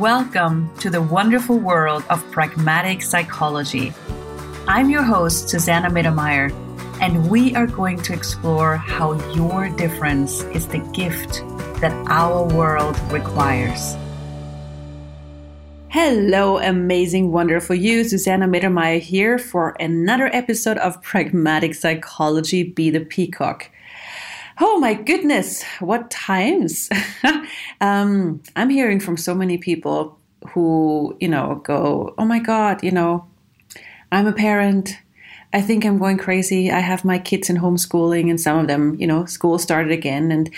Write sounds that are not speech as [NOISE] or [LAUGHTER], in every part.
Welcome to the wonderful world of pragmatic psychology. I'm your host, Susanna Mittermeier, and we are going to explore how your difference is the gift that our world requires. Hello, amazing, wonderful you. Susanna Mittermeier here for another episode of Pragmatic Psychology Be the Peacock. Oh my goodness, what times! [LAUGHS] um, I'm hearing from so many people who, you know, go, oh my God, you know, I'm a parent. I think I'm going crazy. I have my kids in homeschooling, and some of them, you know, school started again. And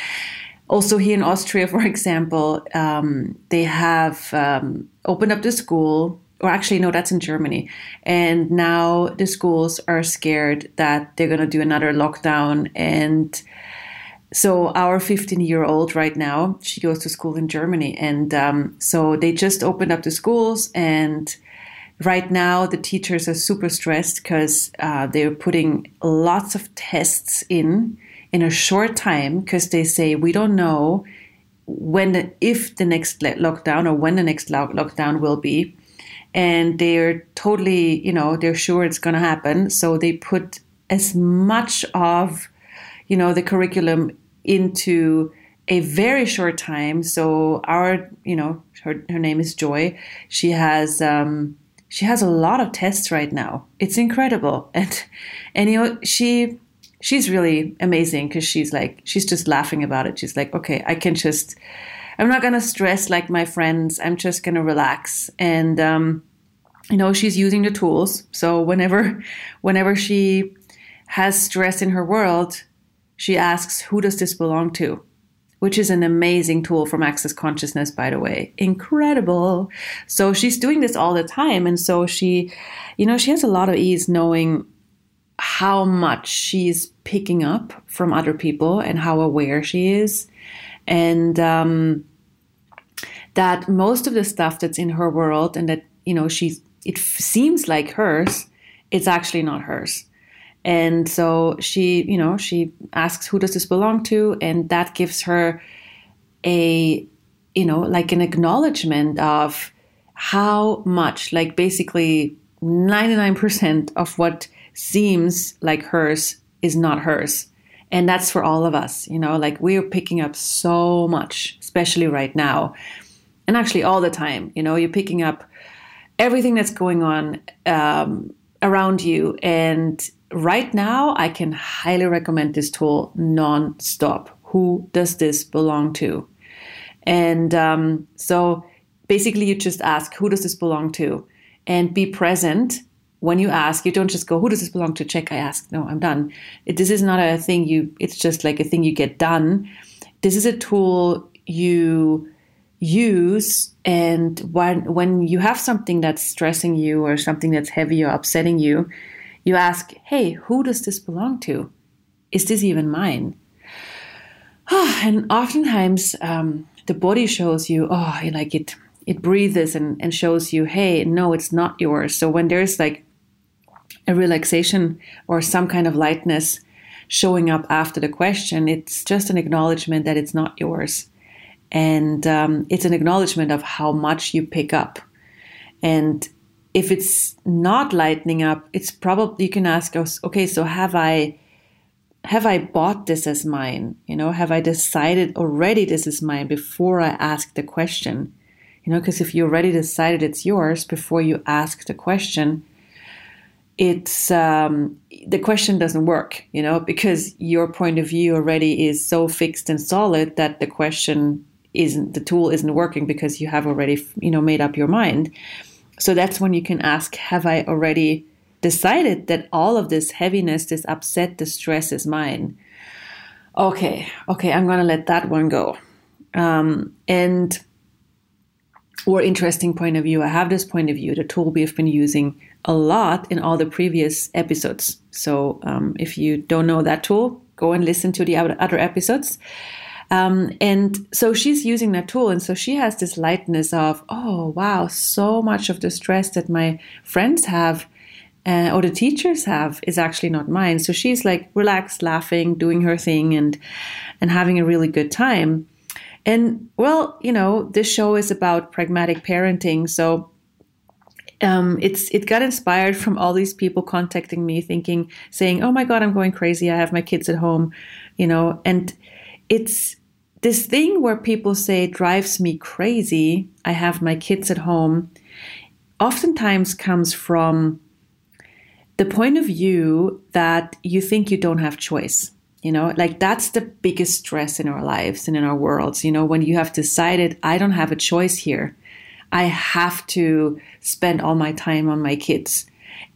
also here in Austria, [LAUGHS] for example, um, they have um, opened up the school or actually no that's in germany and now the schools are scared that they're going to do another lockdown and so our 15 year old right now she goes to school in germany and um, so they just opened up the schools and right now the teachers are super stressed because uh, they're putting lots of tests in in a short time because they say we don't know when the, if the next lockdown or when the next lockdown will be. And they're totally you know they're sure it's going to happen. So they put as much of you know the curriculum into a very short time. So our, you know, her, her name is Joy. She has um, she has a lot of tests right now. It's incredible, [LAUGHS] and and you know she she's really amazing because she's like she's just laughing about it. She's like, okay, I can just I'm not gonna stress like my friends. I'm just gonna relax and. Um, you know she's using the tools so whenever whenever she has stress in her world she asks, Who does this belong to? Which is an amazing tool from Access Consciousness, by the way. Incredible. So she's doing this all the time. And so she, you know, she has a lot of ease knowing how much she's picking up from other people and how aware she is. And um, that most of the stuff that's in her world and that, you know, she's, it seems like hers, it's actually not hers. And so she, you know, she asks, who does this belong to? And that gives her a, you know, like an acknowledgement of how much, like basically 99% of what seems like hers is not hers. And that's for all of us, you know, like we're picking up so much, especially right now. And actually, all the time, you know, you're picking up everything that's going on um, around you. And right now, I can highly recommend this tool non-stop. Who does this belong to? And um, so basically, you just ask, who does this belong to? And be present when you ask. You don't just go, who does this belong to? Check, I ask. No, I'm done. It, this is not a thing you, it's just like a thing you get done. This is a tool you use and when when you have something that's stressing you or something that's heavy or upsetting you you ask, hey, who does this belong to? Is this even mine? and oftentimes um, the body shows you, oh, like it, it breathes and, and shows you, hey, no, it's not yours. So when there's like a relaxation or some kind of lightness showing up after the question, it's just an acknowledgement that it's not yours. And um, it's an acknowledgement of how much you pick up. And if it's not lightening up, it's probably you can ask us, okay, so have I have I bought this as mine? You know, have I decided already this is mine before I ask the question? You know, because if you already decided it's yours before you ask the question, it's um, the question doesn't work. You know, because your point of view already is so fixed and solid that the question isn't the tool isn't working because you have already you know made up your mind. So that's when you can ask Have I already decided that all of this heaviness, this upset, this stress is mine? Okay, okay, I'm going to let that one go. Um, and or interesting point of view, I have this point of view, the tool we've been using a lot in all the previous episodes. So um, if you don't know that tool, go and listen to the other episodes. Um, and so she's using that tool. And so she has this lightness of, oh, wow, so much of the stress that my friends have uh, or the teachers have is actually not mine. So she's like relaxed, laughing, doing her thing, and and having a really good time. And well, you know, this show is about pragmatic parenting. So um, it's it got inspired from all these people contacting me, thinking, saying, "Oh my God, I'm going crazy. I have my kids at home," you know. And it's this thing where people say drives me crazy. I have my kids at home. Oftentimes comes from the point of view that you think you don't have choice. You know, like that's the biggest stress in our lives and in our worlds. You know, when you have decided, I don't have a choice here. I have to spend all my time on my kids.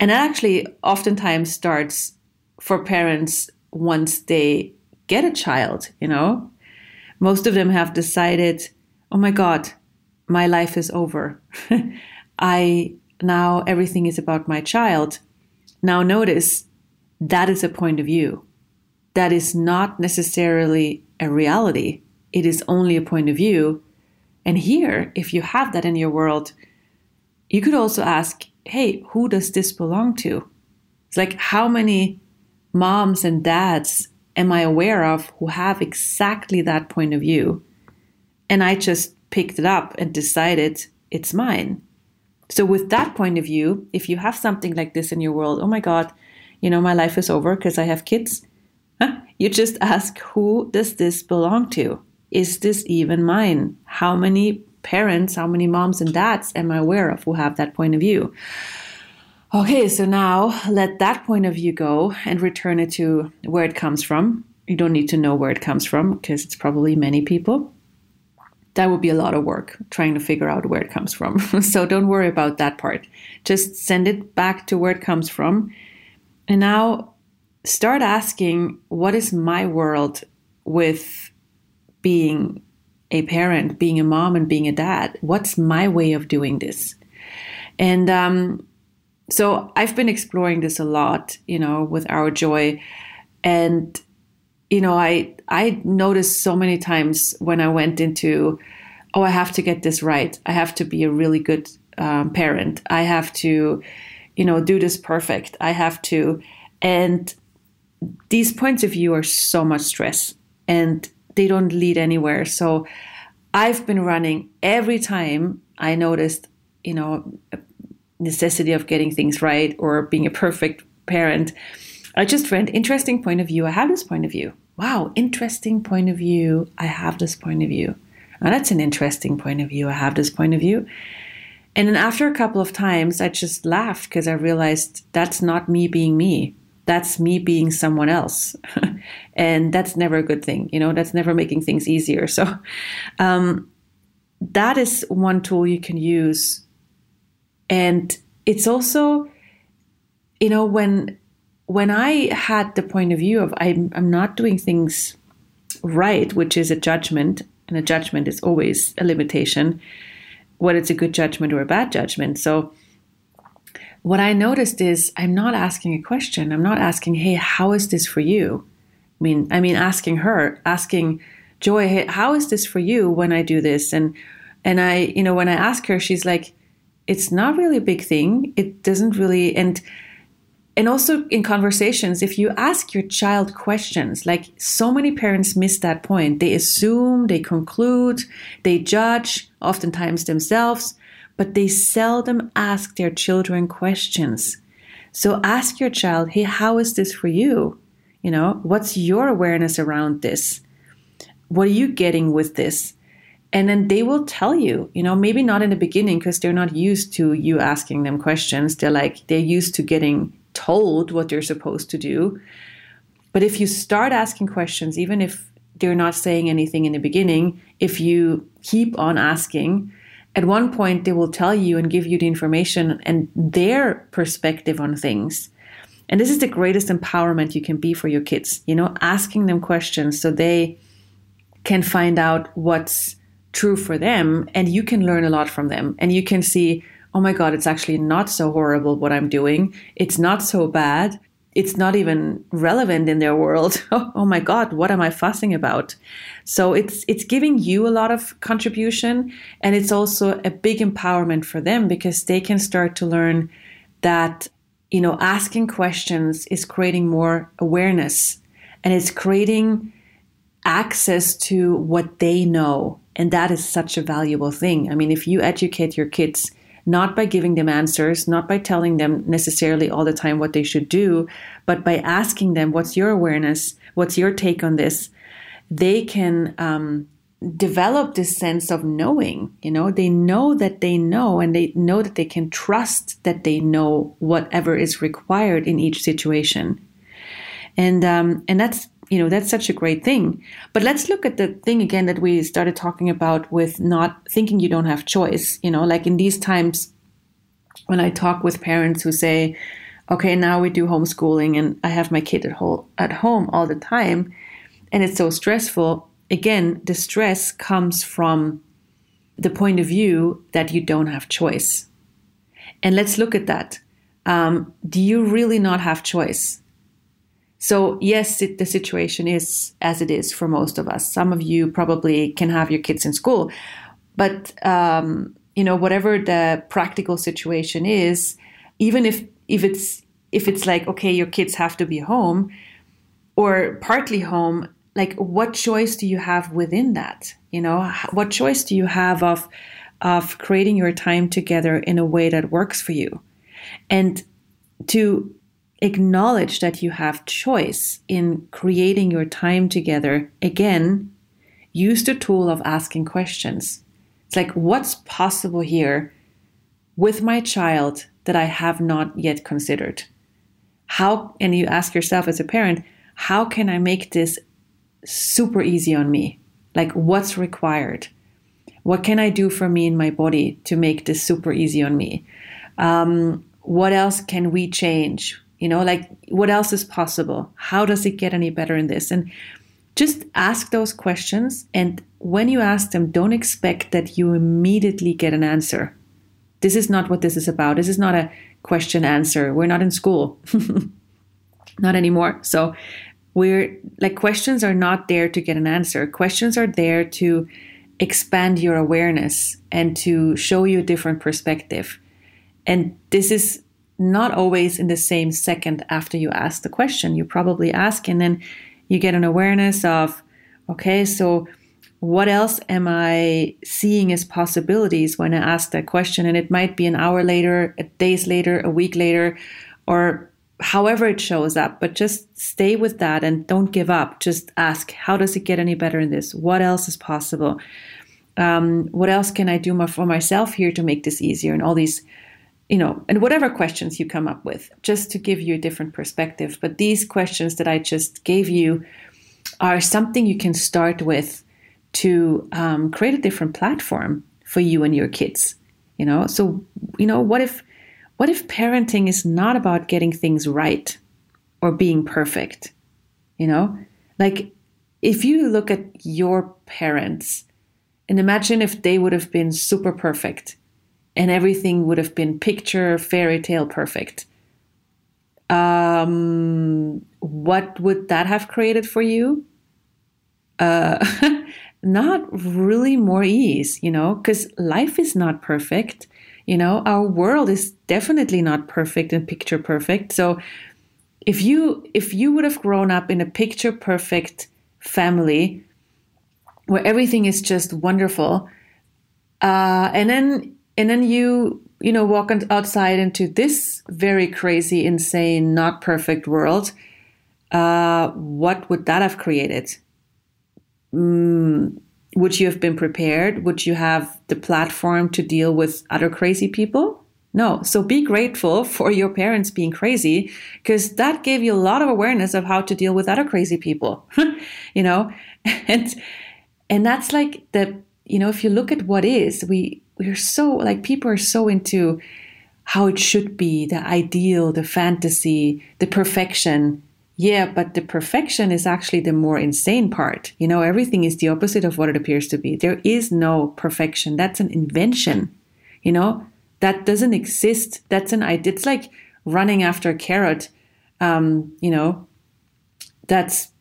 And it actually oftentimes starts for parents once they get a child, you know. Most of them have decided, oh my God, my life is over. [LAUGHS] I now everything is about my child. Now notice that is a point of view that is not necessarily a reality. It is only a point of view. And here, if you have that in your world, you could also ask, hey, who does this belong to? It's like, how many moms and dads am I aware of who have exactly that point of view? And I just picked it up and decided it's mine. So, with that point of view, if you have something like this in your world, oh my God, you know, my life is over because I have kids, you just ask, who does this belong to? Is this even mine? How many parents, how many moms and dads am I aware of who have that point of view? Okay, so now let that point of view go and return it to where it comes from. You don't need to know where it comes from because it's probably many people. That would be a lot of work trying to figure out where it comes from. [LAUGHS] so don't worry about that part. Just send it back to where it comes from. And now start asking what is my world with being a parent, being a mom, and being a dad? What's my way of doing this? And um, so I've been exploring this a lot, you know, with our joy. And, you know, I I noticed so many times when I went into, oh, I have to get this right. I have to be a really good um, parent. I have to, you know, do this perfect. I have to, and these points of view are so much stress and they don't lead anywhere. So I've been running every time I noticed, you know, necessity of getting things right or being a perfect parent. I just ran interesting point of view. I have this point of view. Wow, interesting point of view. I have this point of view. And that's an interesting point of view. I have this point of view. And then after a couple of times, I just laughed because I realized that's not me being me that's me being someone else. [LAUGHS] and that's never a good thing. You know, that's never making things easier. So, um, that is one tool you can use. And it's also, you know, when when I had the point of view of I'm, I'm not doing things right, which is a judgment, and a judgment is always a limitation, whether it's a good judgment or a bad judgment. So what I noticed is I'm not asking a question. I'm not asking, "Hey, how is this for you?" I mean, I mean asking her, asking Joy, "Hey, how is this for you when I do this?" And and I, you know, when I ask her, she's like, "It's not really a big thing. It doesn't really." And and also in conversations, if you ask your child questions, like so many parents miss that point. They assume, they conclude, they judge, oftentimes themselves but they seldom ask their children questions. So ask your child, hey, how is this for you? You know, what's your awareness around this? What are you getting with this? And then they will tell you, you know, maybe not in the beginning because they're not used to you asking them questions. They're like, they're used to getting told what they're supposed to do. But if you start asking questions, even if they're not saying anything in the beginning, if you keep on asking, at one point they will tell you and give you the information and their perspective on things. And this is the greatest empowerment you can be for your kids, you know, asking them questions so they can find out what's true for them and you can learn a lot from them and you can see, oh my God, it's actually not so horrible what I'm doing. It's not so bad it's not even relevant in their world. [LAUGHS] oh my God, what am I fussing about? So it's it's giving you a lot of contribution, and it's also a big empowerment for them because they can start to learn that you know asking questions is creating more awareness, and it's creating access to what they know. And that is such a valuable thing. I mean, if you educate your kids not by giving them answers, not by telling them necessarily all the time what they should do, but by asking them, What's your awareness? What's your take on this? They can um, develop this sense of knowing. You know, they know that they know, and they know that they can trust that they know whatever is required in each situation. And um, and that's you know that's such a great thing. But let's look at the thing again that we started talking about with not thinking you don't have choice you know like in these times when i talk with parents who say okay now we do homeschooling and i have my kid at home at home all the time and it's so stressful again the stress comes from the point of view that you don't have choice. And let's look at that. Um, do you really not have choice so, yes, it, the situation is as it is for most of us. Some of you probably can have your kids in school, but um, you know, whatever the practical situation is, even if if it's if it's like okay, your kids have to be home or partly home, like what choice do you have within that? You know, what choice do you have of of creating your time together in a way that works for you, and to acknowledge that you have choice in creating your time together, again, use the tool of asking questions. It's like, what's possible here with my child that I have not yet considered? How, and you ask yourself as a parent, how can I make this super easy on me? Like, what's required? What can I do for me in my body to make this super easy on me? Um, what else can we change? You know, like what else is possible? How does it get any better in this? And just ask those questions. And when you ask them, don't expect that you immediately get an answer. This is not what this is about. This is not a question answer. We're not in school. [LAUGHS] not anymore. So we're like questions are not there to get an answer. Questions are there to expand your awareness and to show you a different perspective. And this is not always in the same second after you ask the question. You probably ask and then you get an awareness of, okay, so what else am I seeing as possibilities when I ask that question? And it might be an hour later, a days later, a week later, or however it shows up. But just stay with that and don't give up. Just ask, how does it get any better in this? What else is possible? Um, what else can I do for myself here to make this easier? And all these you know, and whatever questions you come up with, just to give you a different perspective. But these questions that I just gave you are something you can start with to um, create a different platform for you and your kids. You know, so you know, what if what if parenting is not about getting things right or being perfect? You know, like if you look at your parents and imagine if they would have been super perfect and everything would have been picture fairy tale perfect. Um, what would that have created for you? Uh, [LAUGHS] not really more ease, you know, because life is not perfect. You know, our world is definitely not perfect and picture perfect. So if you if you would have grown up in a picture perfect family where everything is just wonderful, uh, and then and then you you know walk outside into this very crazy insane not perfect world. Uh, what would that have created? Mm, would you have been prepared? Would you have the platform to deal with other crazy people? No. So be grateful for your parents being crazy because that gave you a lot of awareness of how to deal with other crazy people [LAUGHS] you know? [LAUGHS] And and that's like the you know if you look at what is we we're so like people are so into how it should be, the ideal, the fantasy, the perfection. Yeah, but the perfection is actually the more insane part. You know, everything is the opposite of what it appears to be. There is no perfection. That's an invention. You know, that doesn't exist. That's an idea. It's like running after a carrot. Um, you know, that's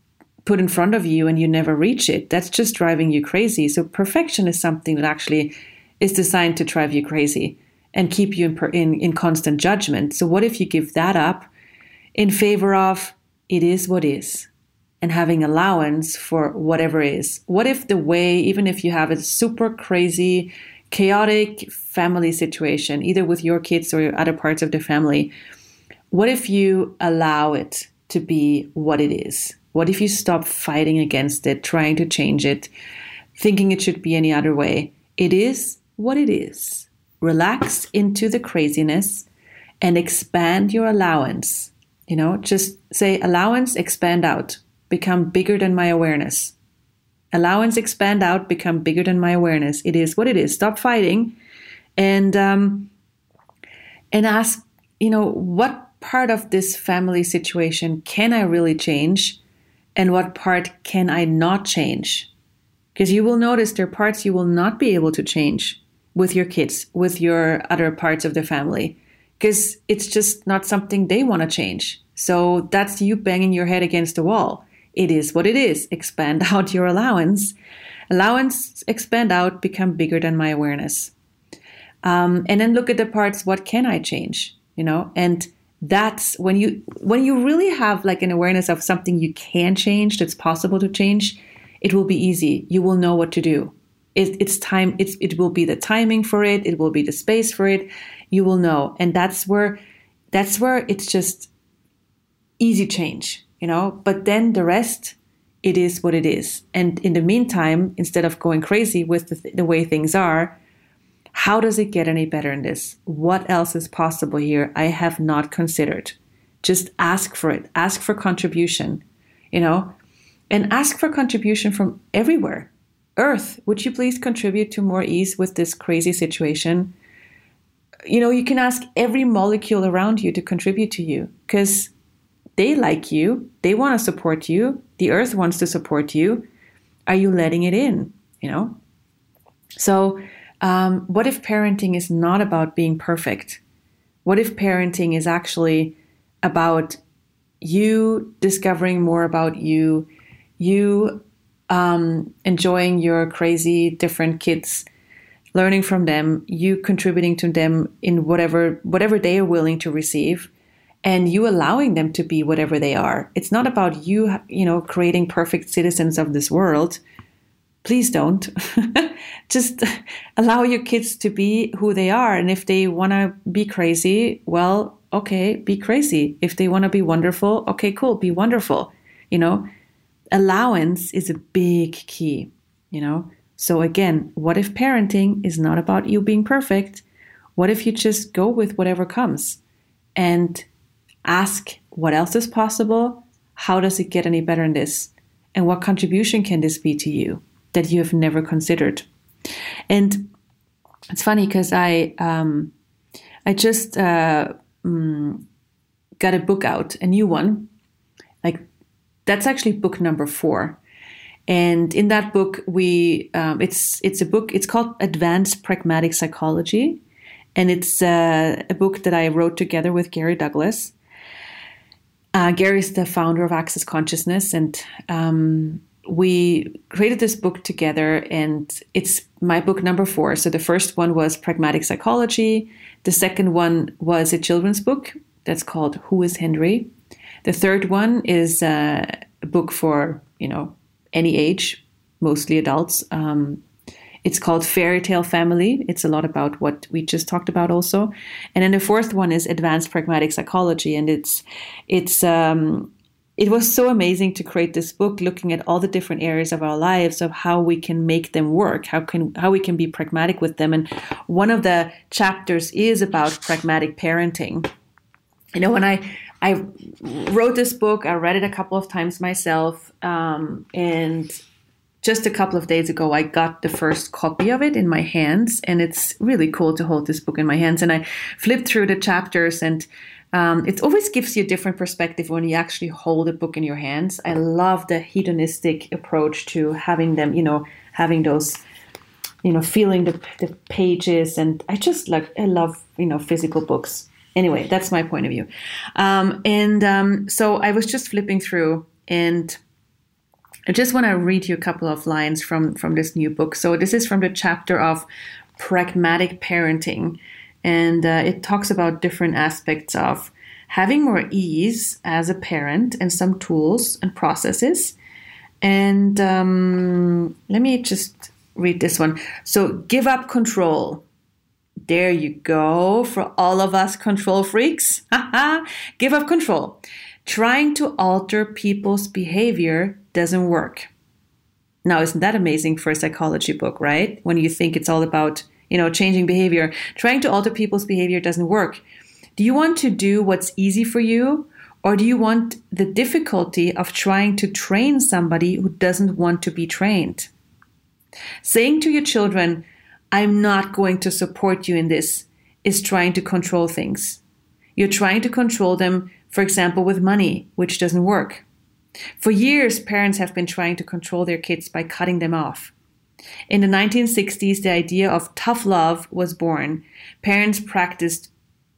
put in front of you and you never reach it. That's just driving you crazy. So perfection is something that actually is designed to drive you crazy and keep you in, in, in constant judgment. So, what if you give that up in favor of it is what is? and having allowance for whatever is. What if the way, even if you have a super crazy, chaotic family situation, either with your kids or other parts of the family, what if you allow it to be what it is? What if you stop fighting against it, trying to change it, thinking it should be any other way? It is what it is. Relax into the craziness and expand your allowance. You know, just say allowance, expand out, become bigger than my awareness. Allowance, expand out, become bigger than my awareness. It is what it is. Stop fighting, and um, and ask, you know, what part of this family situation can I really change, and what part can I not change? Because you will notice there are parts you will not be able to change with your kids, with your other parts of the family, because it's just not something they want to change. So that's you banging your head against the wall. It is what it is. Expand [LAUGHS] out your allowance. Allowance, expand out, become bigger than my awareness. Um, and then look at the parts. What can I change? You know, and that's when you when you really have like an awareness of something you can change that's possible to change it will be easy. You will know what to do. It, it's time. It's, it will be the timing for it. It will be the space for it. You will know, and that's where that's where it's just easy change, you know. But then the rest, it is what it is. And in the meantime, instead of going crazy with the, the way things are, how does it get any better in this? What else is possible here? I have not considered. Just ask for it. Ask for contribution. You know, and ask for contribution from everywhere. Earth, would you please contribute to more ease with this crazy situation? You know, you can ask every molecule around you to contribute to you because they like you, they want to support you, the earth wants to support you. Are you letting it in? You know? So, um, what if parenting is not about being perfect? What if parenting is actually about you discovering more about you you um, enjoying your crazy different kids learning from them you contributing to them in whatever whatever they are willing to receive and you allowing them to be whatever they are. It's not about you you know creating perfect citizens of this world. Please don't. [LAUGHS] Just allow your kids to be who they are and if they want to be crazy well okay be crazy. If they want to be wonderful okay cool be wonderful you know allowance is a big key, you know? So again, what if parenting is not about you being perfect? What if you just go with whatever comes and ask what else is possible? How does it get any better in this? And what contribution can this be to you that you have never considered? And it's funny because I um, I just uh, um, got a book out, a new one, like that's actually book number four. And in that book, we um, it's it's a book. It's called Advanced Pragmatic Psychology, and it's uh, a book that I wrote together with Gary Douglas. Uh, Gary is the founder of Access Consciousness, and um, we created this book together. And it's my book number four. So the first one was Pragmatic Psychology. The second one was a children's book that's called Who is Henry? The third one is uh, a book for you know any age, mostly adults. Um, it's called Fairy Tale Family. It's a lot about what we just talked about also. And then the fourth one is Advanced Pragmatic Psychology, and it's it's um, it was so amazing to create this book looking at all the different areas of our lives of how we can make them work how can how we can be pragmatic with them and one of the chapters is about pragmatic parenting you know when i I wrote this book. I read it a couple of times myself, um, and just a couple of days ago, I got the first copy of it in my hands, and it's really cool to hold this book in my hands. And I flipped through the chapters, and um, it always gives you a different perspective when you actually hold a book in your hands. I love the hedonistic approach to having them, you know, having those, you know, feeling the, the pages, and I just like I love you know physical books anyway, that's my point of view. Um, and um, so I was just flipping through, and I just want to read you a couple of lines from from this new book. So this is from the chapter of pragmatic parenting, and uh, it talks about different aspects of having more ease as a parent and some tools and processes And um, let me just read this one. So, give up control. There you go for all of us control freaks. [LAUGHS] give up control. Trying to alter people's behavior doesn't work. Now, isn't that amazing for a psychology book, right? When you think it's all about, you know, changing behavior. Trying to alter people's behavior doesn't work. Do you want to do what's easy for you? Or do you want the difficulty of trying to train somebody who doesn't want to be trained? Saying to your children, I'm not going to support you in this, is trying to control things. You're trying to control them, for example, with money, which doesn't work. For years, parents have been trying to control their kids by cutting them off. In the 1960s, the idea of tough love was born. Parents practiced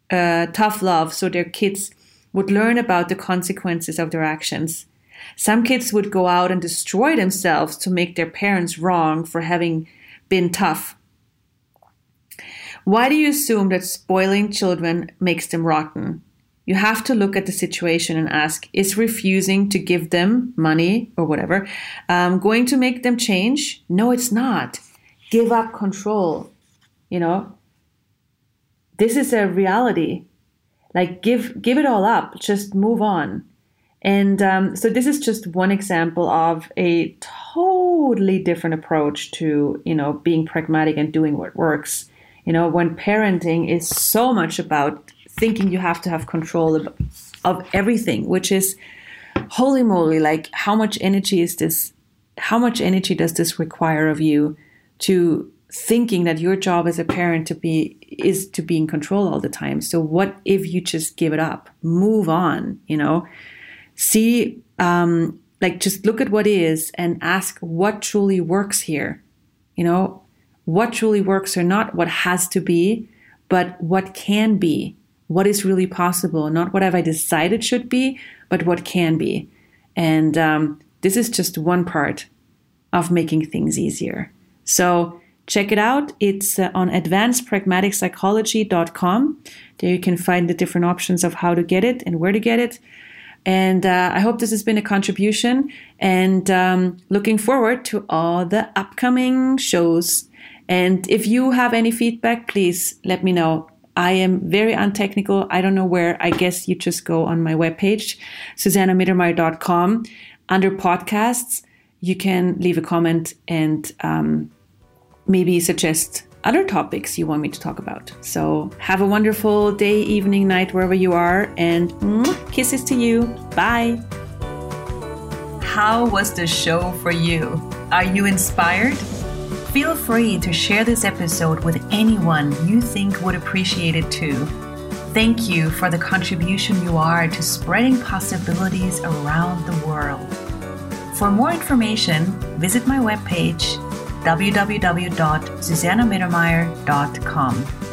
uh, tough love so their kids would learn about the consequences of their actions. Some kids would go out and destroy themselves to make their parents wrong for having been tough. Why do you assume that spoiling children makes them rotten? You have to look at the situation and ask Is refusing to give them money or whatever um, going to make them change? No, it's not. Give up control. You know, this is a reality. Like give give it all up. Just move on. And um, so this is just one example of a totally different approach to you know being pragmatic and doing what works. You know, when parenting is so much about thinking you have to have control of, of everything, which is holy moly, like how much energy is this? How much energy does this require of you to thinking that your job as a parent to be is to be in control all the time? So what if you just give it up, move on? You know, see, um, like just look at what is and ask what truly works here. You know, what truly works or not what has to be, but what can be what is really possible, not what have I decided should be, but what can be. And um, this is just one part of making things easier. So check it out. It's uh, on advancedpragmaticpsychology.com. There you can find the different options of how to get it and where to get it. And uh, I hope this has been a contribution and um, looking forward to all the upcoming shows. And if you have any feedback, please let me know. I am very untechnical. I don't know where. I guess you just go on my webpage, susannamittermeier.com. Under podcasts, you can leave a comment and um, maybe suggest other topics you want me to talk about. So have a wonderful day, evening, night, wherever you are, and kisses to you. Bye. How was the show for you? Are you inspired? Feel free to share this episode with anyone you think would appreciate it too. Thank you for the contribution you are to spreading possibilities around the world. For more information, visit my webpage www.susannamittermeier.com.